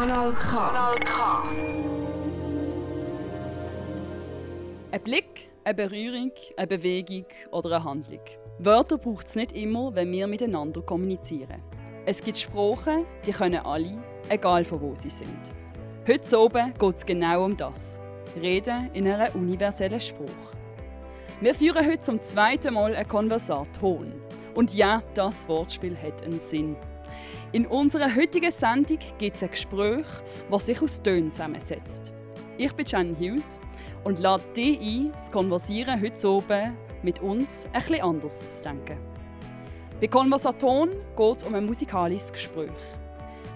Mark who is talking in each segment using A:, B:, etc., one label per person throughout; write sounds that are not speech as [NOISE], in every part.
A: Kanal K. Kanal K.
B: Ein Blick, eine Berührung, eine Bewegung oder eine Handlung. Wörter braucht es nicht immer, wenn wir miteinander kommunizieren. Es gibt Sprachen, die können alle, egal von wo sie sind. Heute oben geht es genau um das. Reden in einer universellen Spruch. Wir führen heute zum zweiten Mal ein Konversaton. Und ja, das Wortspiel hat einen Sinn. In unserer heutigen Sendung gibt es ein Gespräch, das sich aus Tönen zusammensetzt. Ich bin Jan Hughes und lade dich ein, das Konversieren heute oben mit uns bisschen anders zu denken. Bei Konversaton geht es um ein musikalisches Gespräch.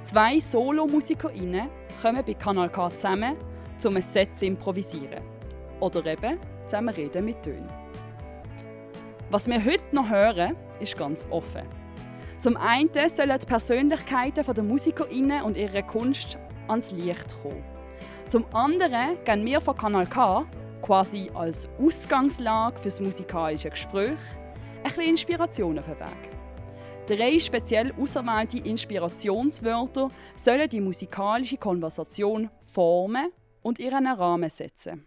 B: Zwei Solo-MusikerInnen kommen bei Kanal K zusammen, um ein Set zu improvisieren. Oder eben zusammen reden mit Tönen. Was wir heute noch hören, ist ganz offen. Zum einen sollen die Persönlichkeiten der MusikerInnen und ihre Kunst ans Licht kommen. Zum anderen gehen wir von Kanal K, quasi als Ausgangslage für das musikalische Gespräch, ein bisschen Inspiration auf den Weg. Drei speziell auserwählte Inspirationswörter sollen die musikalische Konversation formen und ihren Rahmen setzen.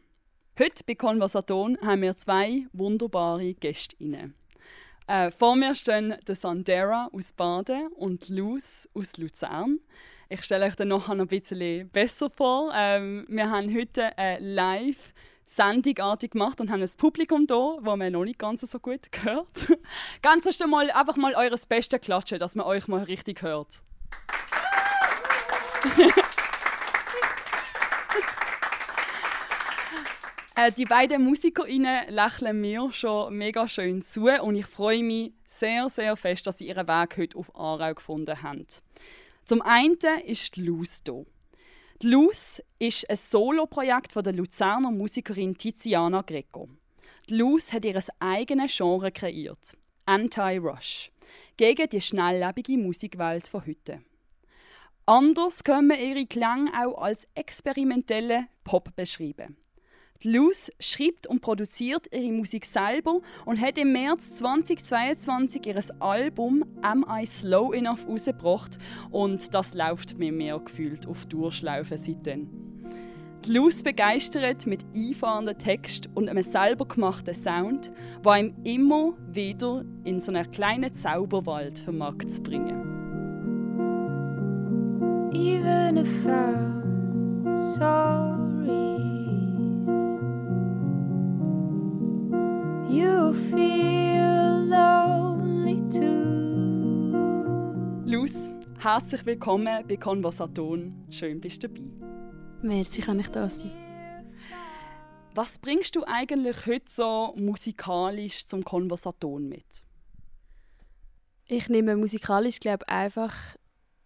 B: Heute bei Konversaton haben wir zwei wunderbare Gästinnen. Äh, vor mir stehen der Sandera aus Baden und Luz aus Luzern. Ich stelle euch dann noch ein bisschen besser vor. Ähm, wir haben heute eine live Sendungartig gemacht und haben ein Publikum da, wo man noch nicht ganz so gut gehört. [LAUGHS] ganz erst einmal einfach mal eures Bestes klatschen, dass man euch mal richtig hört. Äh, die beiden MusikerInnen lächeln mir schon mega schön zu und ich freue mich sehr, sehr fest, dass sie ihren Weg heute auf Aarau gefunden haben. Zum einen ist die Luz hier. Die Luz ist ein Soloprojekt von der Luzerner Musikerin Tiziana Greco. Die Luz hat ihr eigenes Genre kreiert, Anti-Rush, gegen die schnelllebige Musikwelt von heute. Anders können wir ihre Klang auch als experimentelle Pop beschreiben. Die Luz schreibt und produziert ihre Musik selber und hat im März 2022 ihr Album Am I Slow Enough rausgebracht und das läuft mir mehr gefühlt auf Durchlaufen seitdem. Die Luz begeistert mit einfahrenden Text und einem selber gemachten Sound, der ihm immer wieder in so einen kleinen Zauberwald vermag zu bringen. Even if I'm sorry You feel lonely too. Luz, herzlich willkommen bei Konversaton. Schön bist du dabei.
C: Merci, kann ich da sein.
B: Was bringst du eigentlich heute so musikalisch zum Konversaton mit?
C: Ich nehme musikalisch glaube einfach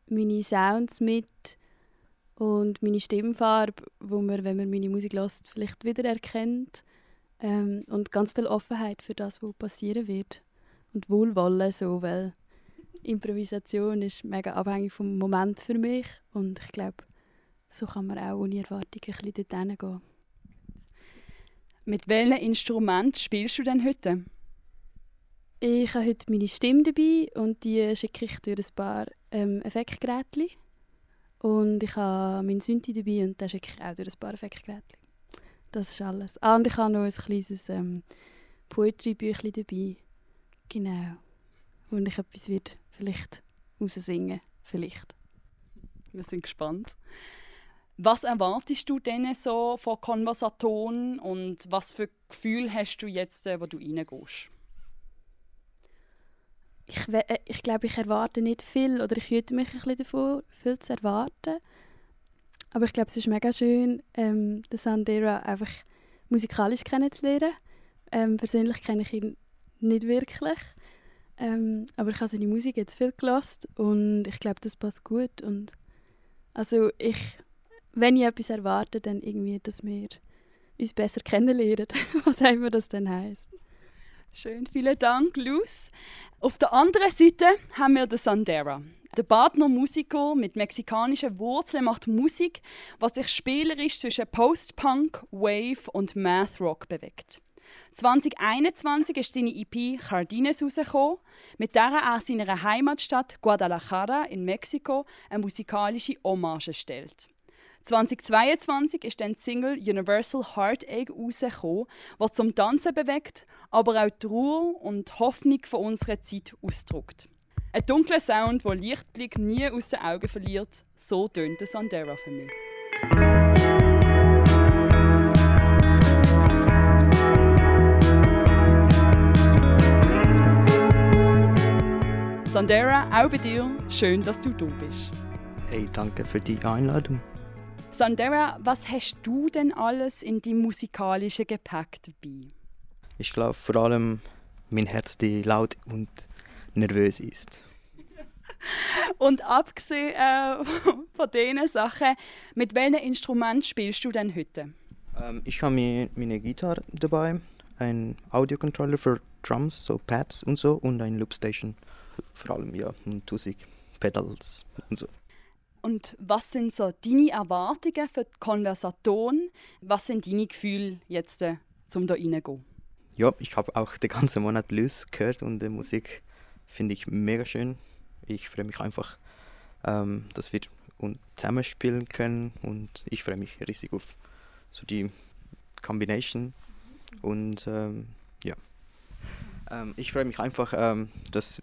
C: meine Sounds mit und meine Stimmfarbe, wo man, wenn man meine Musik lässt, vielleicht wiedererkennt. Ähm, und ganz viel Offenheit für das, was passieren wird. Und Wohlwollen so, weil Improvisation ist mega abhängig vom Moment für mich. Und ich glaube, so kann man auch ohne Erwartung ein bisschen dorthin gehen.
B: Mit welchem Instrument spielst du denn heute?
C: Ich habe heute meine Stimme dabei und die schicke ich durch ein paar ähm, Effektgeräte. Und ich habe meinen Synthi dabei und den schicke ich auch durch ein paar Effektgeräte. Das ist alles. Ah, und ich habe noch ein kleines ähm, Poetry-Büchlein dabei. Genau. Und ich etwas wird vielleicht raussingen. Vielleicht.
B: Wir sind gespannt. Was erwartest du denn so von Konversaton und was für Gefühl hast du jetzt, äh, wo du reingehst?
C: Ich, äh, ich glaube, ich erwarte nicht viel oder ich hüte mich ein bisschen davor, viel zu erwarten. Aber ich glaube, es ist mega schön, ähm, den Sandera einfach musikalisch kennenzulernen. Ähm, persönlich kenne ich ihn nicht wirklich. Ähm, aber ich habe seine Musik jetzt viel gelost und ich glaube, das passt gut. Und also ich, wenn ich etwas erwarte, dann irgendwie, dass wir uns besser kennenlernen, [LAUGHS] was immer das dann heisst.
B: Schön, vielen Dank, Luz. Auf der anderen Seite haben wir den Sandera. Der Badner Musiker mit mexikanischen Wurzeln macht Musik, was sich spielerisch zwischen Post-Punk, Wave und Math Rock bewegt. 2021 ist seine EP Jardines rausgekommen, mit der er seiner Heimatstadt Guadalajara in Mexiko eine musikalische Hommage stellt. 2022 ist dann die Single Universal Heartache rausgekommen, die zum Tanzen bewegt, aber auch die Ruhe und Hoffnung von unserer Zeit ausdrückt. Ein dunkler Sound, der Lichtblick nie aus den Augen verliert, so tönt Sandera für mich. Sandera, auch bei dir, schön, dass du da bist.
D: Hey, danke für die Einladung.
B: Sandera, was hast du denn alles in deinem musikalischen Gepäck dabei?
D: Ich glaube vor allem mein Herz, die laut und nervös ist. [LAUGHS]
B: und abgesehen äh, [LAUGHS] von diesen Sachen, mit welchem Instrument spielst du denn heute?
D: Ähm, ich habe mir meine Gitarre dabei, ein Audiocontroller für Drums, so Pads und so und ein Loopstation vor allem ja und Musik, Pedals und so.
B: Und was sind so deine Erwartungen für die Konversation? Was sind deine Gefühle jetzt, äh, um da reingehen?
D: Ja, ich habe auch den ganzen Monat Luz gehört und die Musik finde ich mega schön. Ich freue mich einfach, ähm, dass wir zusammen spielen können und ich freue mich riesig auf so die Combination und ähm, ja. Ähm, ich freue mich einfach, ähm, dass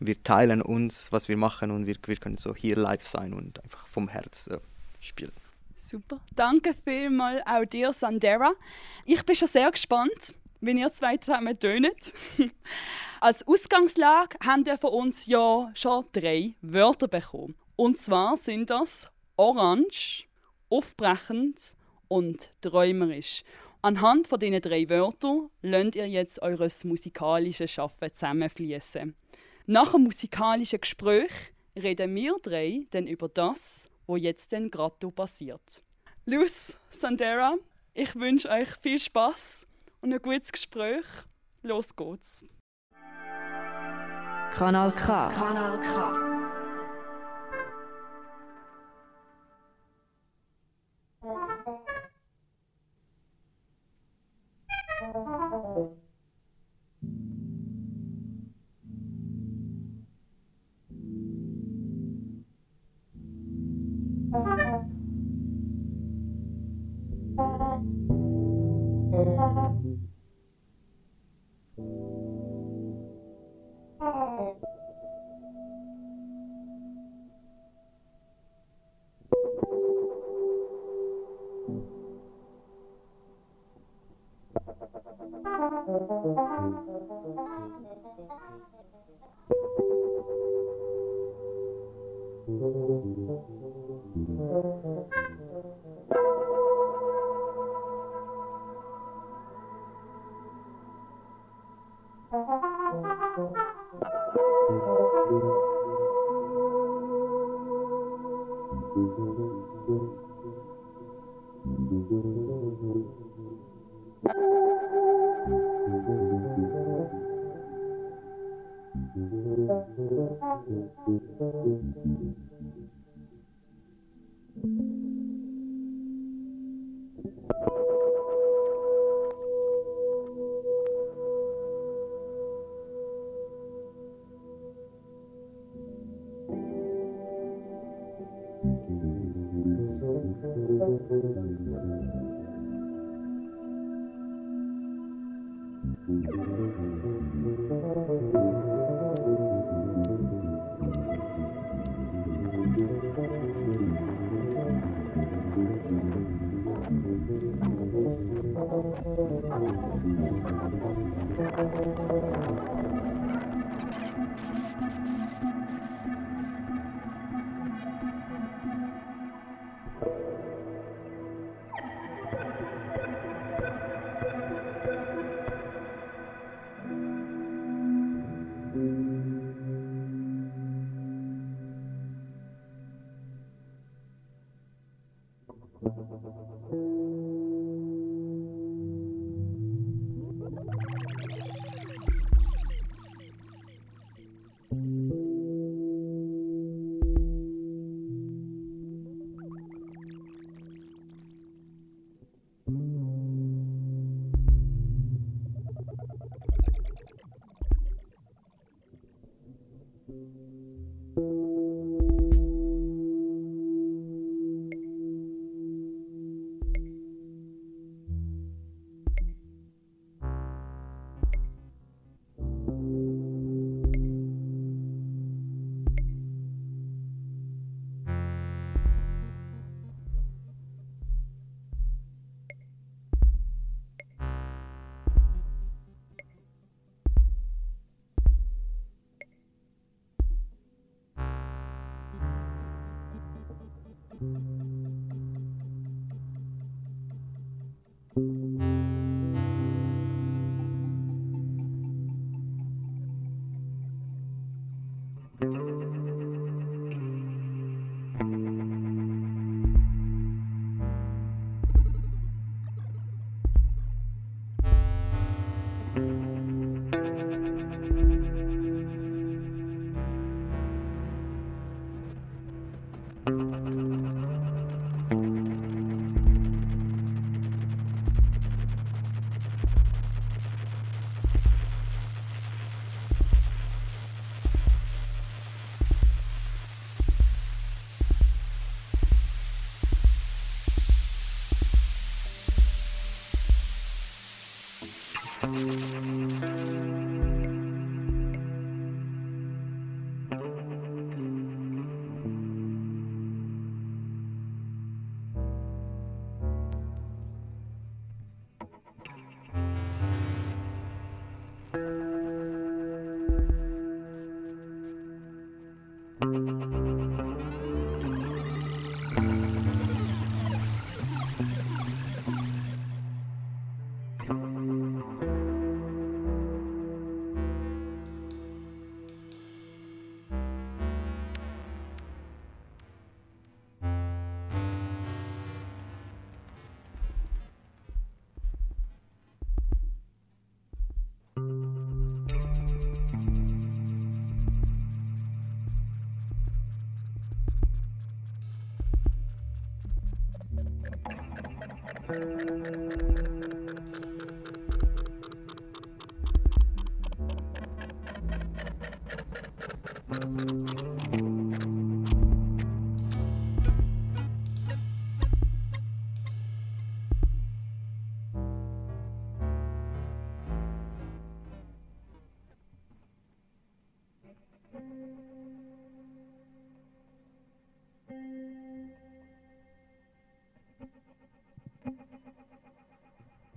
D: wir teilen uns, was wir machen und wir, wir können so hier live sein und einfach vom Herz äh, spielen.
B: Super. Danke vielmals auch dir, Sandera. Ich bin schon sehr gespannt, wie ihr zwei zusammen tönet. [LAUGHS] Als Ausgangslage haben wir von uns ja schon drei Wörter bekommen. Und zwar sind das orange, aufbrechend und träumerisch. Anhand von diesen drei Wörtern lernt ihr jetzt eures musikalisches Schaffen zusammenfließen. Nach dem musikalischen Gespräch reden wir drei dann über das, was jetzt denn gerade passiert. Luz, Sandera, ich wünsche euch viel Spaß und ein gutes Gespräch. Los geht's.
A: Kanal K. Kanal K.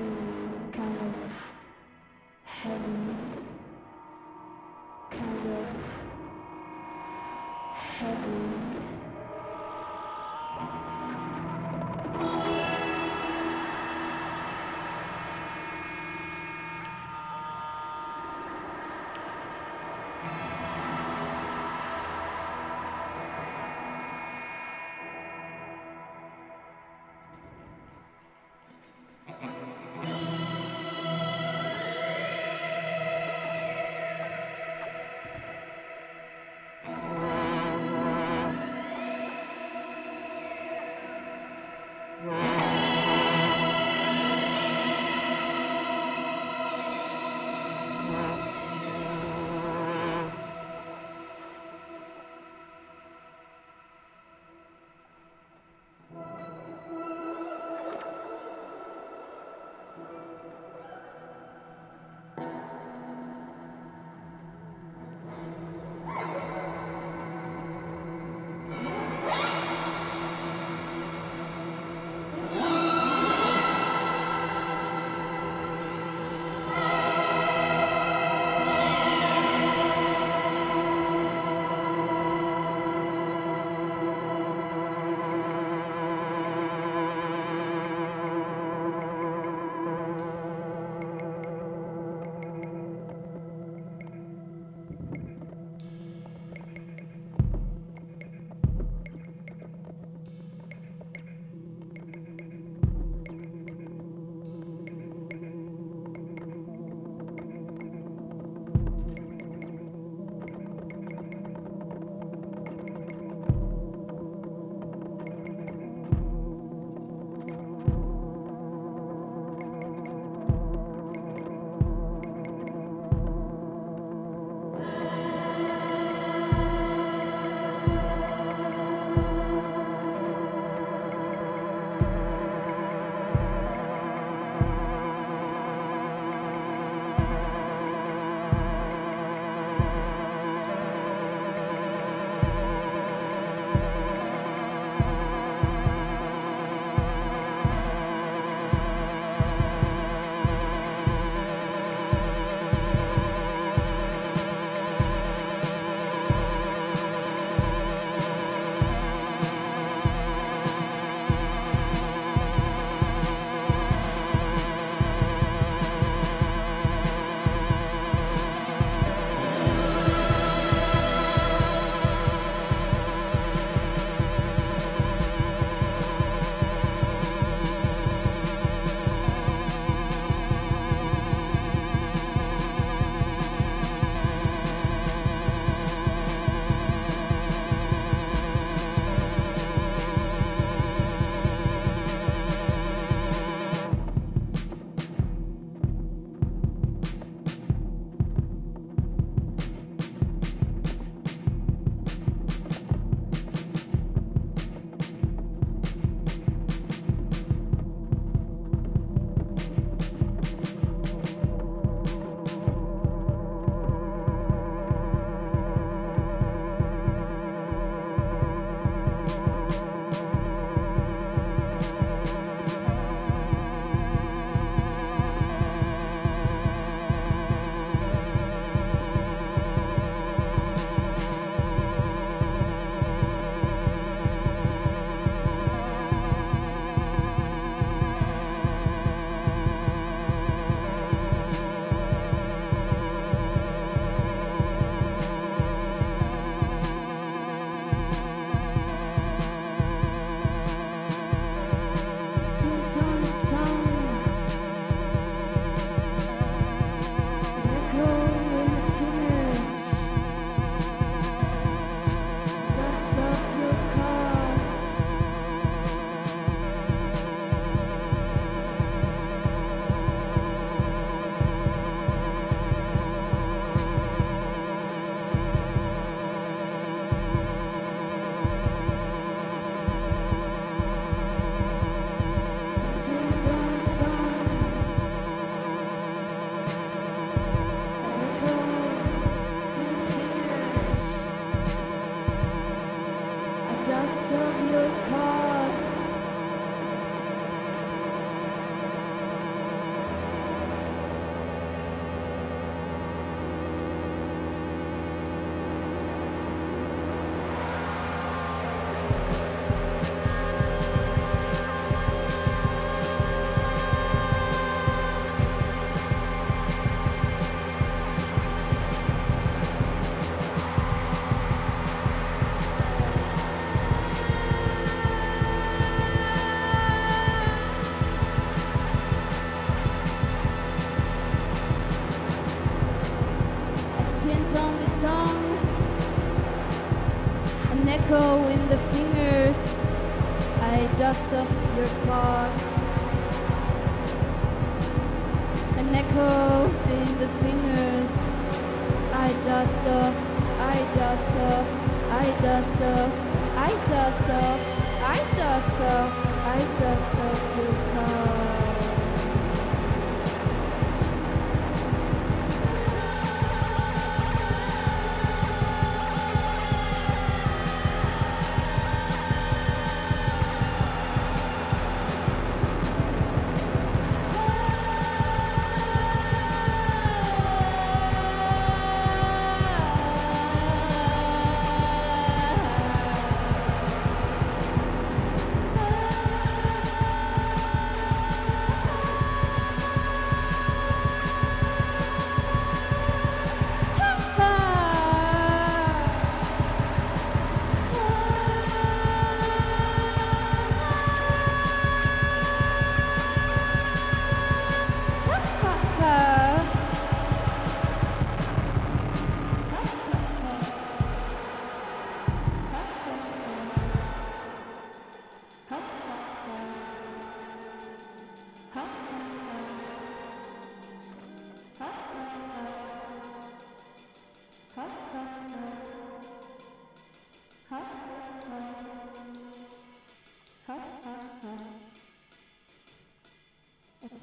E: I'm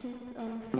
C: sit on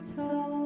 C: told.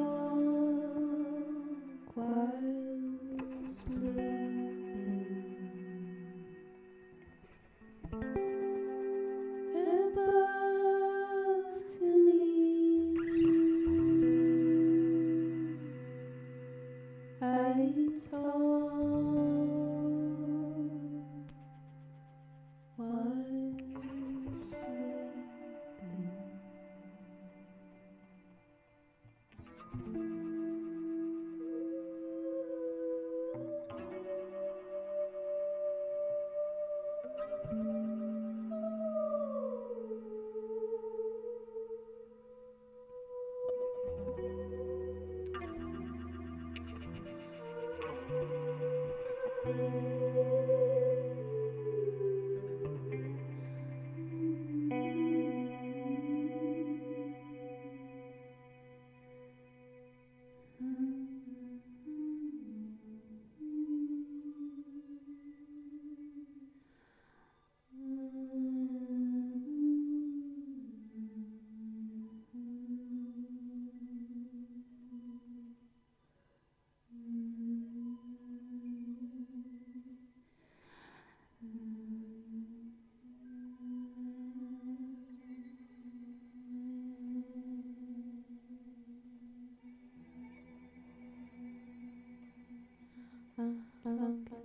C: sometimes.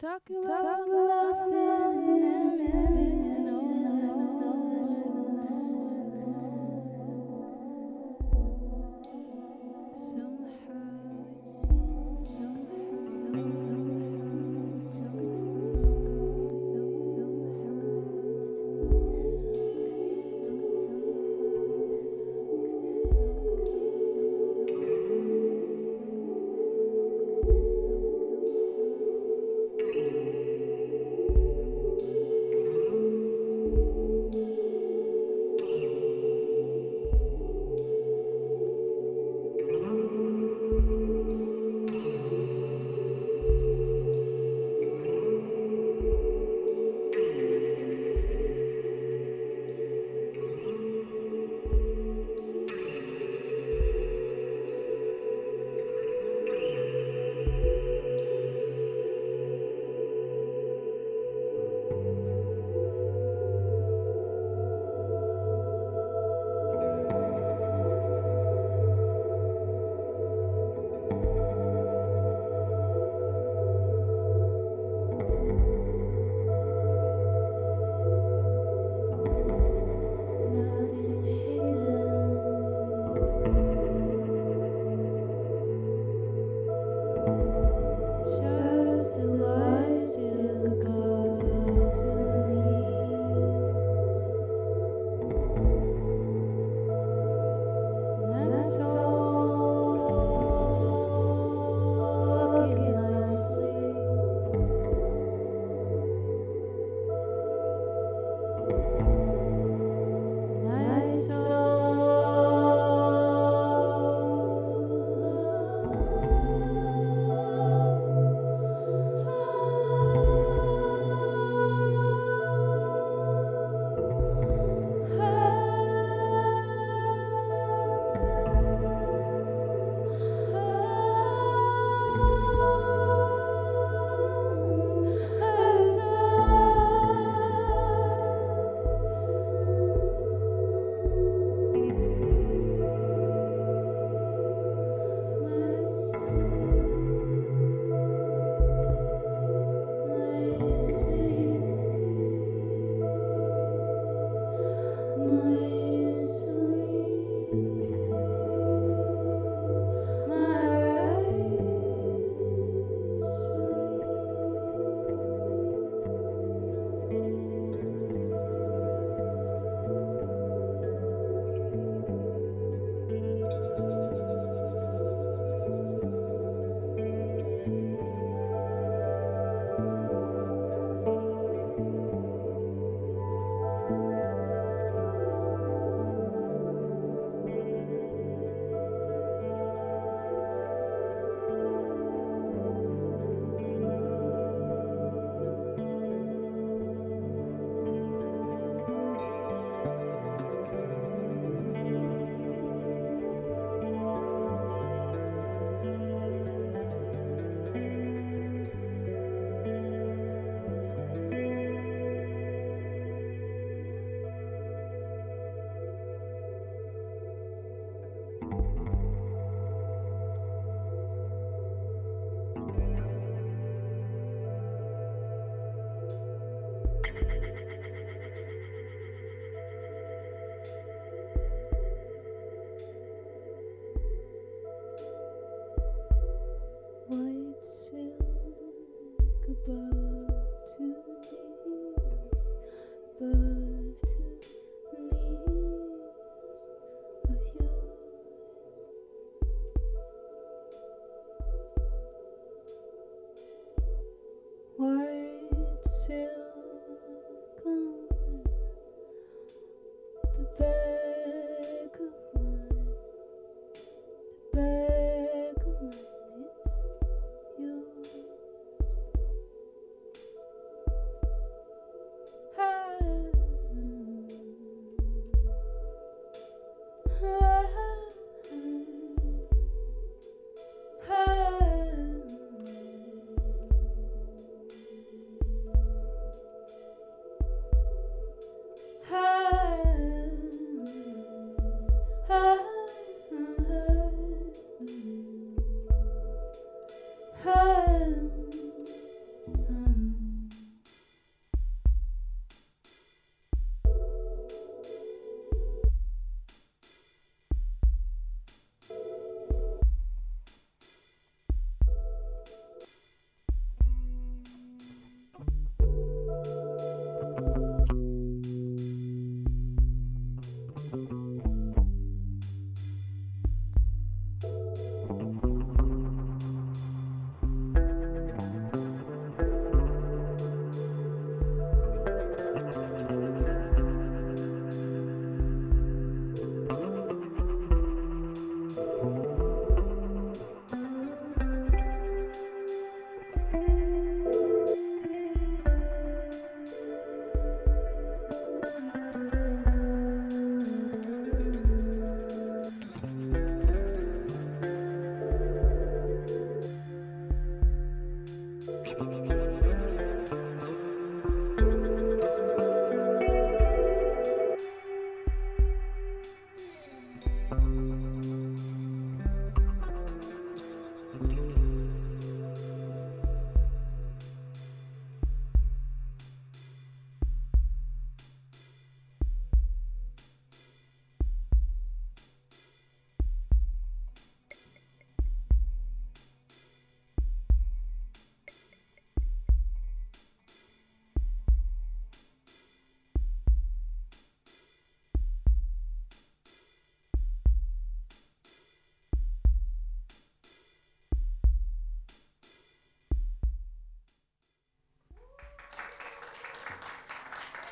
C: talking about,
E: Talk about nothing and everything. soul.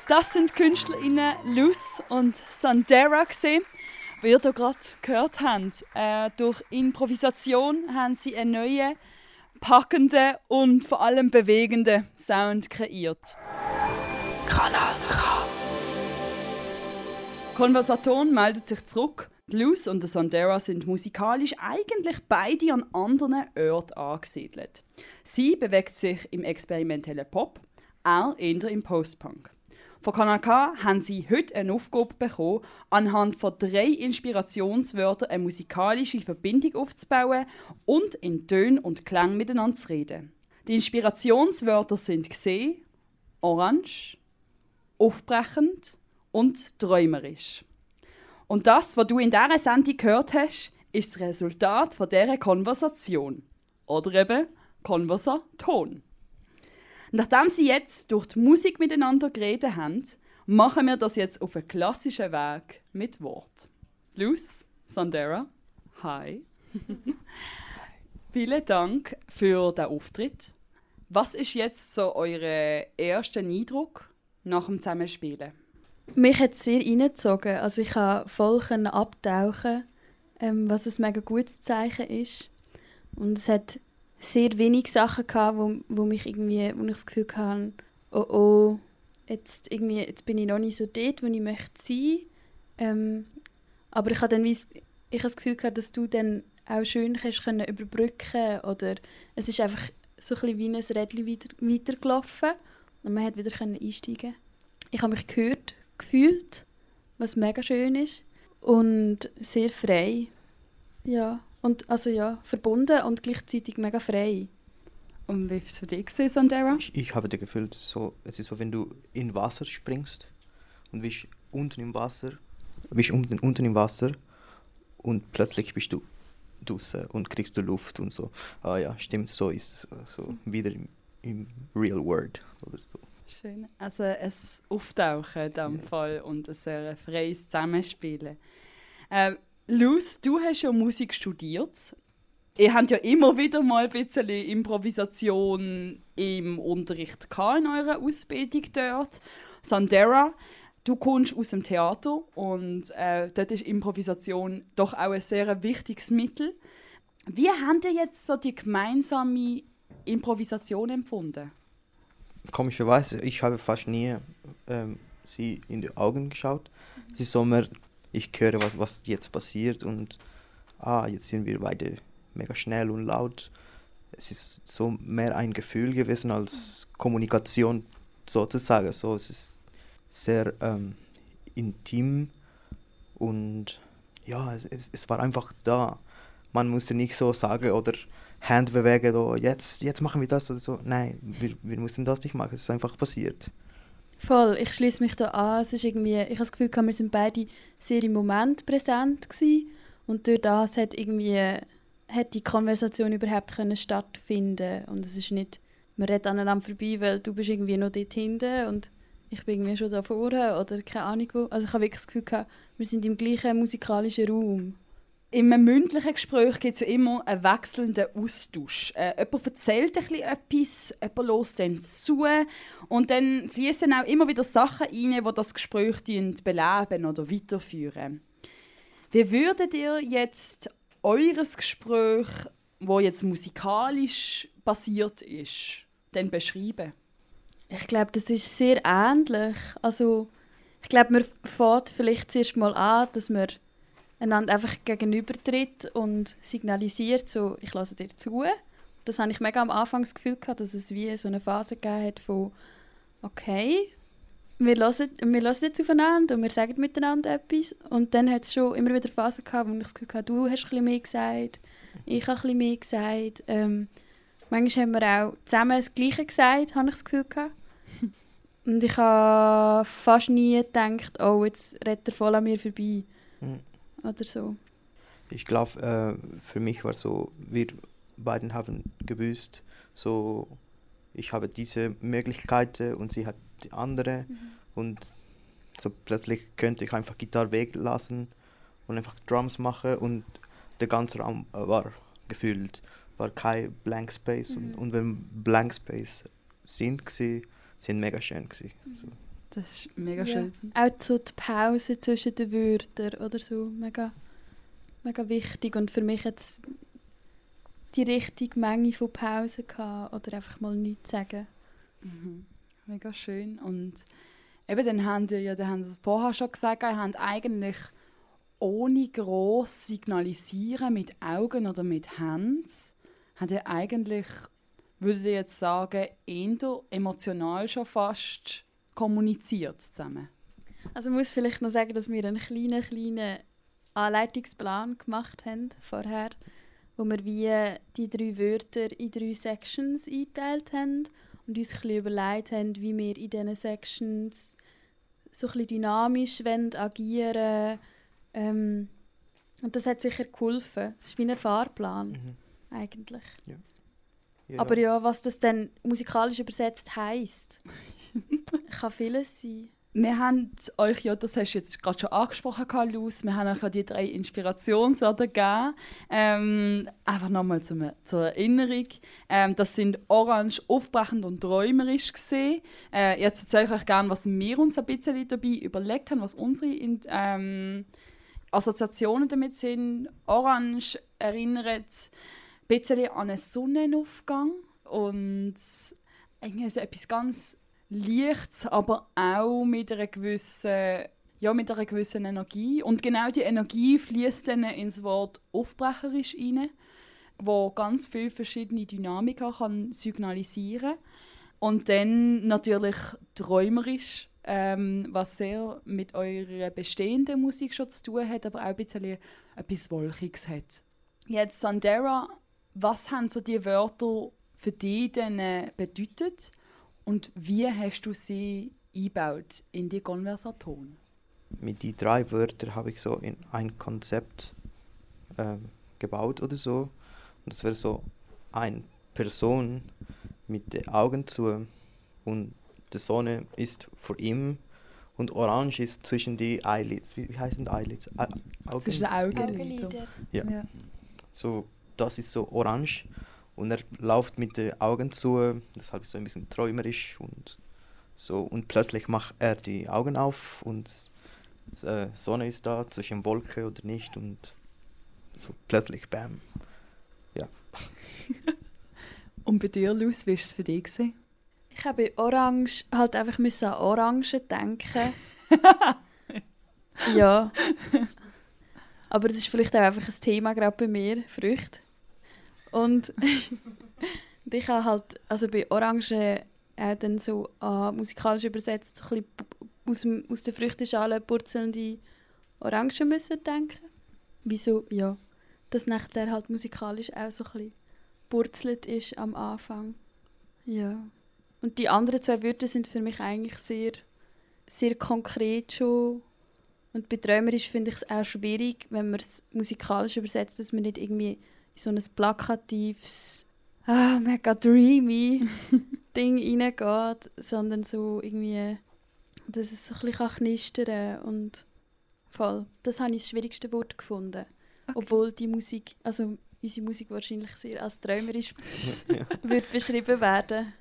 B: Das sind die KünstlerInnen Luz und Sandera gesehen. Wie ihr hier gerade gehört habt, äh, durch Improvisation haben sie einen neuen, packenden und vor allem bewegenden Sound kreiert. Kanal K. Konversaton meldet sich zurück. Luz und der Sandera sind musikalisch eigentlich beide an anderen Orten angesiedelt. Sie bewegt sich im experimentellen Pop, er eher im Postpunk. Von Kanal K haben sie heute eine Aufgabe bekommen, anhand von drei Inspirationswörtern eine musikalische Verbindung aufzubauen und in Tönen und Klang miteinander zu reden. Die Inspirationswörter sind gesehen, orange, aufbrechend und träumerisch. Und das, was du in dieser Sendung gehört hast, ist das Resultat dieser Konversation. Oder eben Konversaton. Nachdem sie jetzt durch die Musik miteinander geredet haben, machen wir das jetzt auf einen klassischen Weg mit Wort. Luz, Sandera, hi. [LAUGHS] Vielen Dank für den Auftritt. Was ist jetzt so euer erster Eindruck nach dem Zusammenspielen?
C: Mich hat es sehr reingezogen. Also ich konnte voll abtauchen, ähm, was ein mega gutes Zeichen ist. Und es hat sehr wenig Sachen gehabt, wo, wo mich irgendwie, wo ich das Gefühl hatte, oh oh, jetzt, irgendwie, jetzt bin ich noch nicht so dort, wo ich möchte sein. Ähm, aber ich habe dann ich habe das Gefühl gehabt, dass du dann auch schön kannst können überbrücken oder es ist einfach so ein wie ein Rädchen weiter, weitergelaufen und man hat wieder können einsteigen. Ich habe mich gehört, gefühlt, was mega schön ist und sehr frei. Ja. Und also ja, verbunden und gleichzeitig mega frei.
B: Und wie war es für dich, Sandera?
D: Ich, ich habe das Gefühl, so, es ist so, wenn du in Wasser springst und bist unten im Wasser, bist unten, unten im Wasser und plötzlich bist du draußen und kriegst du Luft und so. Ah ja, stimmt, so ist es so wieder im, im Real World oder so.
B: Schön. Also ein Auftauchen in diesem ja. Fall und ein sehr freies Zusammenspielen. Äh, Luz, du hast ja Musik studiert. Ihr habt ja immer wieder mal ein bisschen Improvisation im Unterricht in eurer Ausbildung dort. Sandera, du kommst aus dem Theater und äh, dort ist Improvisation doch auch ein sehr wichtiges Mittel. Wie habt ihr jetzt so die gemeinsame Improvisation empfunden?
D: Komischerweise, ich habe fast nie ähm, sie in die Augen geschaut. Sie ist so mehr ich höre, was, was jetzt passiert und ah, jetzt sind wir beide mega schnell und laut. Es ist so mehr ein Gefühl gewesen als Kommunikation sozusagen. So, es ist sehr ähm, intim und ja, es, es, es, war einfach da. Man musste nicht so sagen oder Hand bewegen, oder jetzt, jetzt machen wir das oder so. Nein, wir, wir mussten das nicht machen, es ist einfach passiert.
C: Voll, ich schließe mich da an. Es ist irgendwie, ich habe das Gefühl, wir sind beide sehr im Moment präsent gewesen. und durch das hat irgendwie hat die Konversation überhaupt können stattfinden und es ist nicht, man redet aneinander vorbei, weil du bist irgendwie noch dort hinten und ich bin irgendwie schon da vorne oder keine Ahnung wo. Also ich habe wirklich das Gefühl, wir sind im gleichen musikalischen Raum.
B: In einem mündlichen Gespräch gibt es immer einen wechselnden Austausch. Äh, jemand erzählt ein bisschen etwas, jemand hört dann zu und dann fließen auch immer wieder Sachen rein, die das Gespräch beleben oder weiterführen. Wie würdet ihr jetzt eures Gespräch, wo jetzt musikalisch basiert ist, denn beschreiben?
C: Ich glaube, das ist sehr ähnlich. Also, ich glaube, man fährt vielleicht zuerst mal an, dass man einander einfach gegenübertritt und signalisiert, so, ich lasse dir zu. Das habe ich mega am Anfang das Gefühl gehabt, dass es wie so eine Phase gegeben hat von okay, wir hören, wir hören jetzt aufeinander und wir sagen miteinander etwas. Und dann hat es schon immer wieder Phasen gehabt, wo ich das Gefühl hatte, du hast ein bisschen mehr gesagt, ich habe ein bisschen mehr gesagt. Ähm, manchmal haben wir auch zusammen das Gleiche gesagt, habe ich das Gefühl gehabt. [LAUGHS] Und ich habe fast nie gedacht, oh, jetzt redet er voll an mir vorbei. Mhm oder so?
D: Ich glaube, äh, für mich war so, wir beiden haben gewusst, so ich habe diese Möglichkeiten und sie hat die andere mhm. und so plötzlich könnte ich einfach Gitarre weglassen und einfach Drums machen und der ganze Raum war gefüllt, war kein Blank Space mhm. und, und wenn Blank Space sind sie sind mega schön gewesen. Mhm. So.
B: Das ist mega
C: Ja.
B: schön.
C: Auch so die Pause zwischen den Wörtern oder so, mega, mega wichtig. Und für mich jetzt die richtige Menge von Pausen gehabt oder einfach mal nichts sagen.
B: Mhm. Mega schön. Und eben, dann haben ihr ja, dann haben sie vorher schon gesagt, ihr habt eigentlich ohne gross signalisieren mit Augen oder mit Händen, habt ihr eigentlich, würdet ihr jetzt sagen, eher emotional schon fast kommuniziert zusammen.
C: Also ich muss vielleicht noch sagen, dass wir einen kleinen, kleinen Anleitungsplan gemacht haben vorher, wo wir wie die drei Wörter in drei Sections eingeteilt haben und uns ein bisschen überlegt haben, wie wir in diesen Sections so ein dynamisch wollen, agieren ähm, Und das hat sicher geholfen. Es ist wie ein Fahrplan
D: Mhm.
C: eigentlich.
D: Ja,
C: Aber ja, was das dann musikalisch übersetzt heisst, [LAUGHS] kann vieles sein.
B: Wir haben euch ja, das hast du jetzt gerade schon angesprochen, Luz, wir haben euch ja die drei Inspirationswörter gegeben. Ähm, einfach nochmal zum, zur Erinnerung. Ähm, das sind orange, aufbrechend und träumerisch gesehen. Äh, jetzt erzähle ich euch gerne, was wir uns ein bisschen dabei überlegt haben, was unsere ähm, Assoziationen damit sind. Orange erinnert bisschen an einen Sonnenaufgang und irgendwie so etwas ganz Lichts, aber auch mit einer gewissen, ja, mit einer gewissen Energie. Und genau die Energie fließt dann ins Wort aufbrecherisch rein, wo ganz viele verschiedene Dynamiken kann signalisieren Und dann natürlich träumerisch, ähm, was sehr mit eurer bestehenden Musik schon zu tun hat, aber auch ein bisschen etwas Wolkiges hat. Jetzt, Sandera, was haben so die Wörter für dich denn äh, bedeutet? Und wie hast du sie eingebaut in die Konversation?
D: Mit die drei Wörtern habe ich so in ein Konzept ähm, gebaut oder so. Und das wäre so eine Person mit den Augen zu und die Sonne ist vor ihm und Orange ist zwischen die Eyelids. Wie, wie heißen die Eyelids? Au- Augen?
B: Zwischen den Augenlidern.
C: Augenlider.
D: Ja.
B: Ja.
D: So, das ist so orange und er läuft mit den Augen zu, deshalb ist es so ein bisschen träumerisch und so und plötzlich macht er die Augen auf und äh, Sonne ist da zwischen Wolke oder nicht und so plötzlich bam. [LAUGHS]
B: Und bei dir, Luz, wie war es für dich? gewesen?
C: Ich habe bei Orange halt einfach müssen an Orangen denken. [LAUGHS] ja. Aber das ist vielleicht auch einfach ein Thema gerade bei mir, Früchte. Und [LAUGHS] ich habe halt, also bei Orangen auch dann so an musikalisch übersetzt, so ein bisschen aus, aus der Früchteschale purzelnde Orangen müssen denken. Wieso? Ja. Dass nachher halt musikalisch auch so ein bisschen purzelt ist am Anfang. Ja. Und die anderen zwei Wörter sind für mich eigentlich sehr, sehr konkret schon. Und bei träumerisch finde ich es auch schwierig, wenn man es musikalisch übersetzt, dass man nicht irgendwie so ein plakatives, ah, mega dreamy [LAUGHS] Ding reingeht, sondern so irgendwie, dass es so ein bisschen knistern kann und voll. Das habe ich das schwierigste Wort gefunden. Obwohl die Musik, also unsere Musik wahrscheinlich sehr als träumerisch [LAUGHS]
D: ja. [LAUGHS]
C: wird beschrieben werden.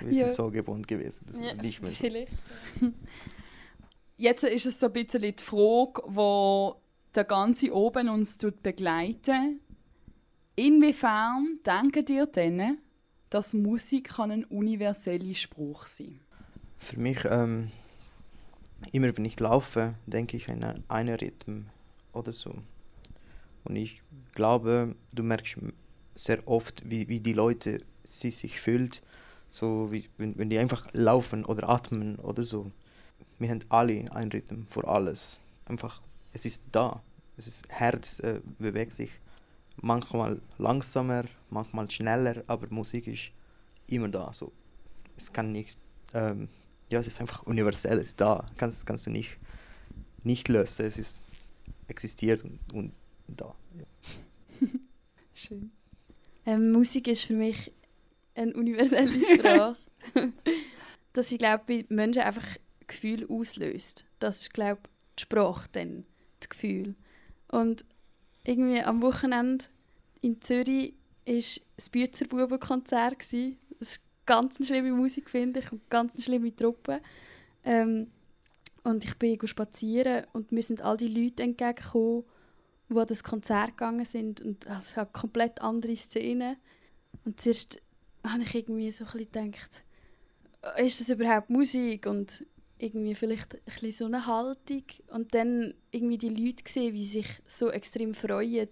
D: Wir sind
B: Ja.
D: so gewohnt gewesen, das ist nicht mehr so.
C: Vielleicht.
B: Jetzt ist es so ein bisschen die Frage, wo der ganze Oben uns tut begleiten. Inwiefern denken ihr denn, dass Musik kann ein universeller Spruch sein
D: Für mich, ähm, immer wenn ich laufe, denke ich an ein- einen Rhythm oder so. Und ich glaube, du merkst sehr oft, wie, wie die Leute sie sich fühlt, so wie wenn, wenn die einfach laufen oder atmen oder so. Wir haben alle einen Rhythm für alles. Einfach, es ist da. Ist Herz äh, bewegt sich manchmal langsamer, manchmal schneller, aber Musik ist immer da. So, es kann nicht ähm, ja, es ist einfach universell, es ist da. Kannst, kannst du nicht, nicht lösen. Es ist existiert und, und da. Ja. [LAUGHS]
B: Schön.
C: Ähm, Musik ist für mich eine universelle [LAUGHS] Sprache. [LAUGHS] dass sie, glaube bei Menschen einfach Gefühl auslöst. Das ist, glaube die Sprache dann, das Gefühl. Und irgendwie am Wochenende in Zürich war das Büzerbubenkonzert. gsi. Das ist ganz eine schlimme Musik, finde ich, und ganz eine schlimme Truppe. Ähm, und ich bin spazieren und mir sind all die Leute entgegengekommen, die an das Konzert gegangen sind. Und also, es hat komplett andere Szenen. Und zuerst habe ich irgendwie so ein bisschen gedacht, ist das überhaupt Musik? Und irgendwie vielleicht ein bisschen so eine Haltung. Und dann irgendwie die Leute gesehen, wie sich so extrem freuen.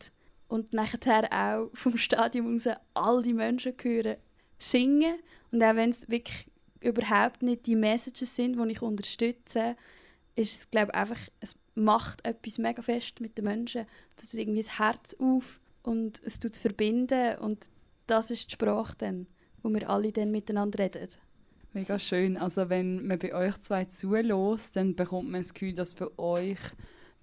C: Und nachher auch [LAUGHS] vom Stadion aus all die Menschen hören singen. Und auch wenn es wirklich überhaupt nicht die Messages sind, die ich unterstütze, ist es, glaube einfach, es macht etwas mega fest mit den Menschen. Das tut irgendwie das Herz auf und es tut verbinden und das ist die Sprache dann, wo wir alle dann miteinander reden.
B: Mega schön. Also wenn man bei euch zwei zulässt, dann bekommt man das Gefühl, dass für euch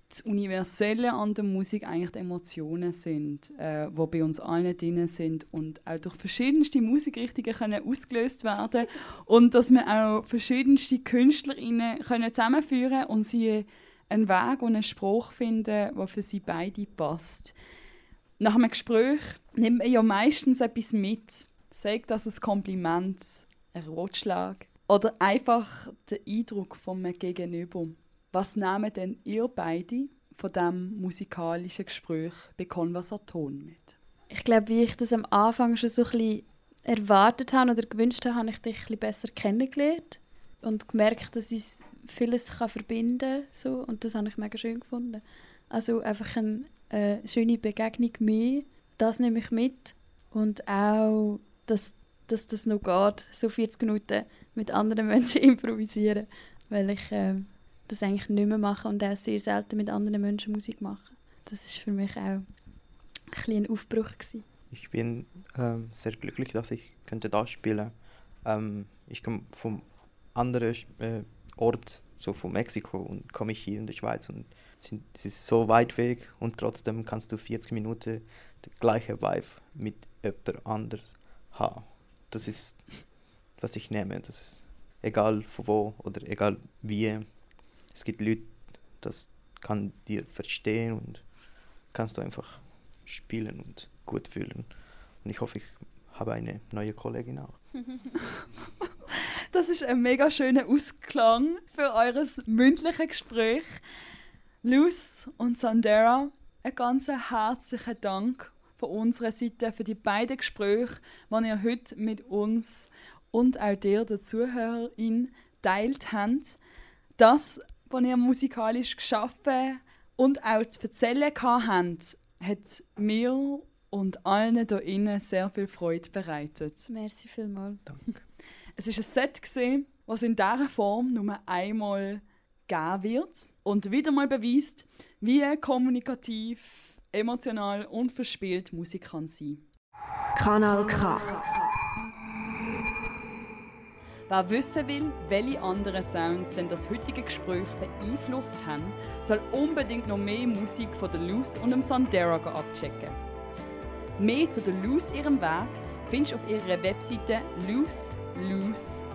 B: das Universelle an der Musik eigentlich die Emotionen sind, äh, wo bei uns allen drin sind und auch durch verschiedenste Musikrichtungen können ausgelöst werden und dass wir auch verschiedenste KünstlerInnen können zusammenführen und sie einen Weg und einen Spruch finden, der für sie beide passt. Nach einem Gespräch nimmt man ja meistens etwas mit, sagt das ein Kompliment, ein Rotschlag oder einfach den Eindruck von einem Gegenüber. Was nehmen denn ihr beide von diesem musikalischen Gespräch bei Konversaton mit?
C: Ich glaube, wie ich das am Anfang schon so ein erwartet habe oder gewünscht habe, habe ich dich ein besser kennengelernt und gemerkt, dass uns vieles kann verbinden. So, und das habe ich mega schön gefunden. Also einfach eine äh, schöne Begegnung mehr, das nehme ich mit. Und auch, dass, dass das noch geht, so 40 Minuten mit anderen Menschen [LAUGHS] improvisieren. Weil ich... Äh, das eigentlich nicht mehr machen und auch sehr selten mit anderen Menschen Musik machen. Das ist für mich auch ein, ein Aufbruch gewesen.
D: Ich bin ähm, sehr glücklich, dass ich könnte da spielen. Ähm, ich komme vom anderen äh, Ort, so von Mexiko und komme ich hier in die Schweiz und es ist so weit weg und trotzdem kannst du 40 Minuten die gleiche Vibe mit jemand anders haben. Das ist, was ich nehme. Das ist egal von wo oder egal wie es gibt Leute, das kann dir verstehen und kannst du einfach spielen und gut fühlen. Und ich hoffe, ich habe eine neue Kollegin auch. [LAUGHS]
B: das ist ein mega schöner Ausklang für eures mündliche Gespräch. Luz und Sandera, einen ganz herzlichen Dank von unserer Seite für die beiden Gespräche, die ihr heute mit uns und auch dir, der Zuhörerin, teilt habt. Das die ihr musikalisch geschaffen und auch zu erzählen habt, hat mir und allen hier innen sehr viel Freude bereitet.
C: Merci vielmals.
D: Danke.
B: Es war ein Set, gewesen, was in dieser Form nur einmal geben wird und wieder mal beweist, wie kommunikativ, emotional und verspielt Musik kann sein.
A: Kanal K.
B: Wer wissen will, welche anderen Sounds denn das heutige Gespräch beeinflusst haben, soll unbedingt noch mehr Musik von der Luz und dem Sandera abchecken. Mehr zu der Luz ihrem Werk findest du auf ihrer Webseite luzluz.ch.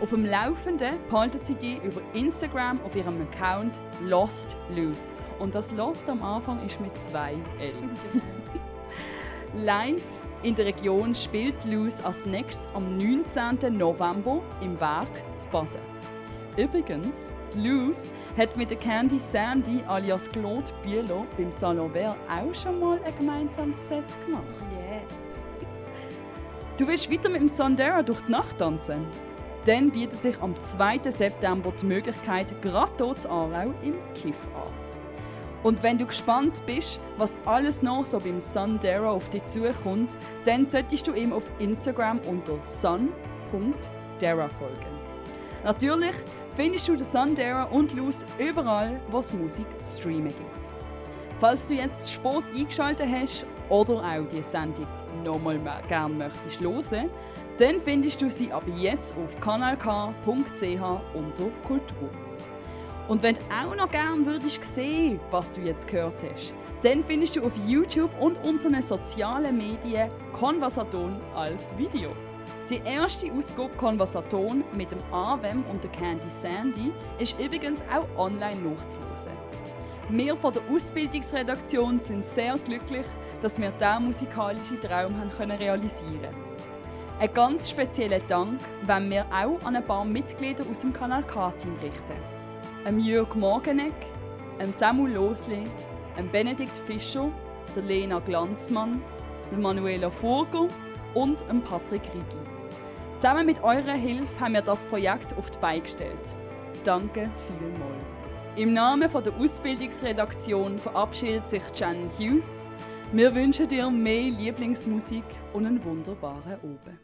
B: Auf dem Laufenden behalten sie dich über Instagram auf ihrem Account Lost Luz. Und das Lost am Anfang ist mit zwei L. [LAUGHS] Live in der Region spielt Luz als nächstes am 19. November im Werk zu Baden. Übrigens, Luz hat mit der Candy Sandy alias Claude Bühler beim Salon Vert auch schon mal ein gemeinsames Set gemacht.
C: Yes.
B: Du willst weiter mit dem Sandera durch die Nacht tanzen? Dann bietet sich am 2. September die Möglichkeit, gerade dort zu Aarau im Kiff an. Und wenn du gespannt bist, was alles noch so beim Sundera auf dich zukommt, dann solltest du ihm auf Instagram unter sun.dera folgen. Natürlich findest du den Sundera und Luz überall, wo es Musik zu streamen gibt. Falls du jetzt Sport eingeschaltet hast oder auch die Sendung nochmal gerne möchtest hören, dann findest du sie ab jetzt auf kanalk.ch unter Kultur. Und wenn du auch noch gerne würdest sehen, was du jetzt gehört hast, dann findest du auf YouTube und unseren sozialen Medien Konversaton als Video. Die erste Ausgabe Konversaton mit dem Avem und der Candy Sandy ist übrigens auch online nachzulesen. Wir von der Ausbildungsredaktion sind sehr glücklich, dass wir diesen musikalischen Traum haben realisieren können. Einen ganz speziellen Dank wollen wir auch an ein paar Mitglieder aus dem Kanal K-Team richten. Am Jörg Morgeneck, am Samuel Losli, am Benedikt Fischer, der Lena Glanzmann, der Manuela Furger und dem Patrick Rigi. Zusammen mit eurer Hilfe haben wir das Projekt auf die Beine gestellt. Danke vielmals. Im Namen von der Ausbildungsredaktion verabschiedet sich Jan Hughes. Wir wünschen dir mehr Lieblingsmusik und einen wunderbaren Abend.